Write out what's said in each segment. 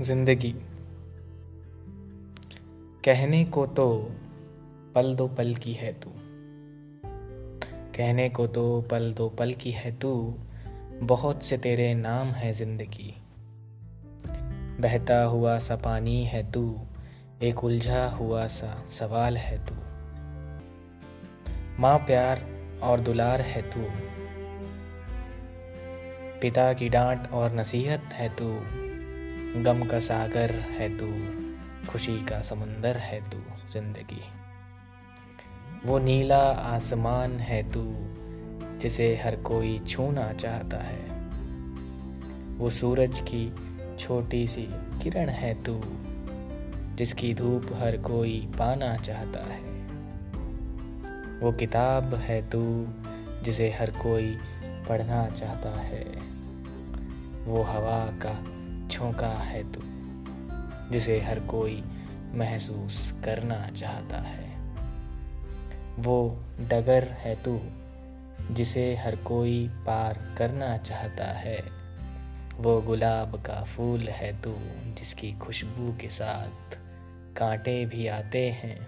ज़िंदगी। कहने को तो पल दो पल की है तू। कहने को तो पल दो पल की है तू। बहुत से तेरे नाम है ज़िंदगी। बहता हुआ सा पानी है तू। एक उलझा हुआ सा सवाल है तू। माँ प्यार और दुलार है तू। पिता की डांट और नसीहत है तू। गम का सागर है तू, खुशी का समुंदर है तू, ज़िंदगी। वो नीला आसमान है तू, जिसे हर कोई छूना चाहता है। वो सूरज की छोटी सी किरण है तू, जिसकी धूप हर कोई पाना चाहता है। वो किताब है तू, जिसे हर कोई पढ़ना चाहता है। वो हवा का झोंका है तू, जिसे हर कोई महसूस करना चाहता है। वो डगर है तू, जिसे हर कोई पार करना चाहता है। वो गुलाब का फूल है तू, जिसकी खुशबू के साथ कांटे भी आते हैं।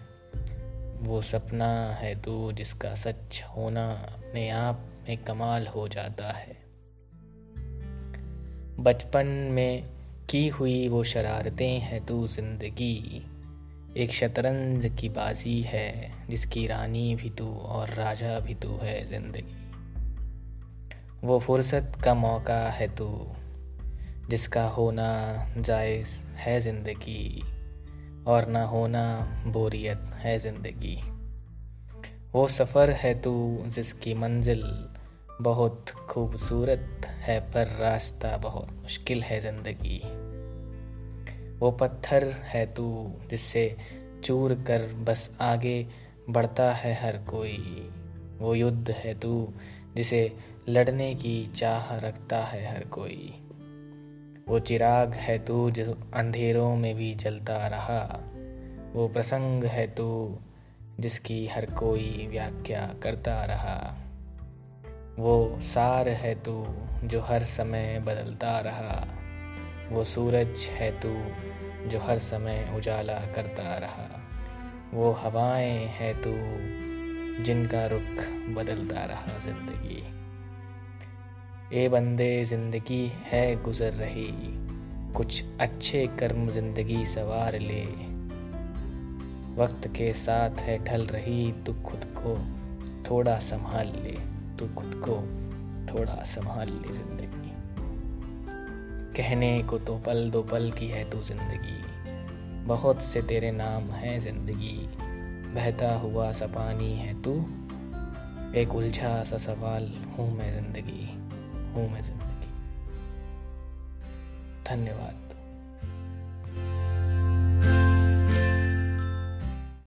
वो सपना है तू, जिसका सच होना अपने आप में कमाल हो जाता है। बचपन में की हुई वो शरारतें हैं तू ज़िंदगी। एक शतरंज की बाजी है, जिसकी रानी भी तू और राजा भी तू है ज़िंदगी। वो फुर्सत का मौका है तू, जिसका होना जायज़ है ज़िंदगी, और ना होना बोरियत है ज़िंदगी। वो सफ़र है तू जिसकी मंजिल बहुत खूबसूरत है, पर रास्ता बहुत मुश्किल है ज़िंदगी। वो पत्थर है तू जिससे चूर कर बस आगे बढ़ता है हर कोई। वो युद्ध है तू, जिसे लड़ने की चाह रखता है हर कोई। वो चिराग है तू, जो अंधेरों में भी जलता रहा। वो प्रसंग है तू, जिसकी हर कोई व्याख्या करता रहा। वो सार है तू, जो हर समय बदलता रहा। वो सूरज है तू, जो हर समय उजाला करता रहा। वो हवाएँ है तू, जिनका रुख बदलता रहा ज़िंदगी। ए बंदे, ज़िंदगी है गुजर रही। कुछ अच्छे कर्म ज़िंदगी सवार ले। वक्त के साथ है ढल रही, तू खुद को थोड़ा संभाल ले। तू खुद को थोड़ा संभाल ले ज़िंदगी। कहने को तो पल दो पल की है तू ज़िंदगी। बहुत से तेरे नाम हैं ज़िंदगी। बहता हुआ सा पानी है तू। एक उलझा सा सवाल, हूँ मैं ज़िंदगी, हूँ मैं ज़िंदगी। धन्यवाद।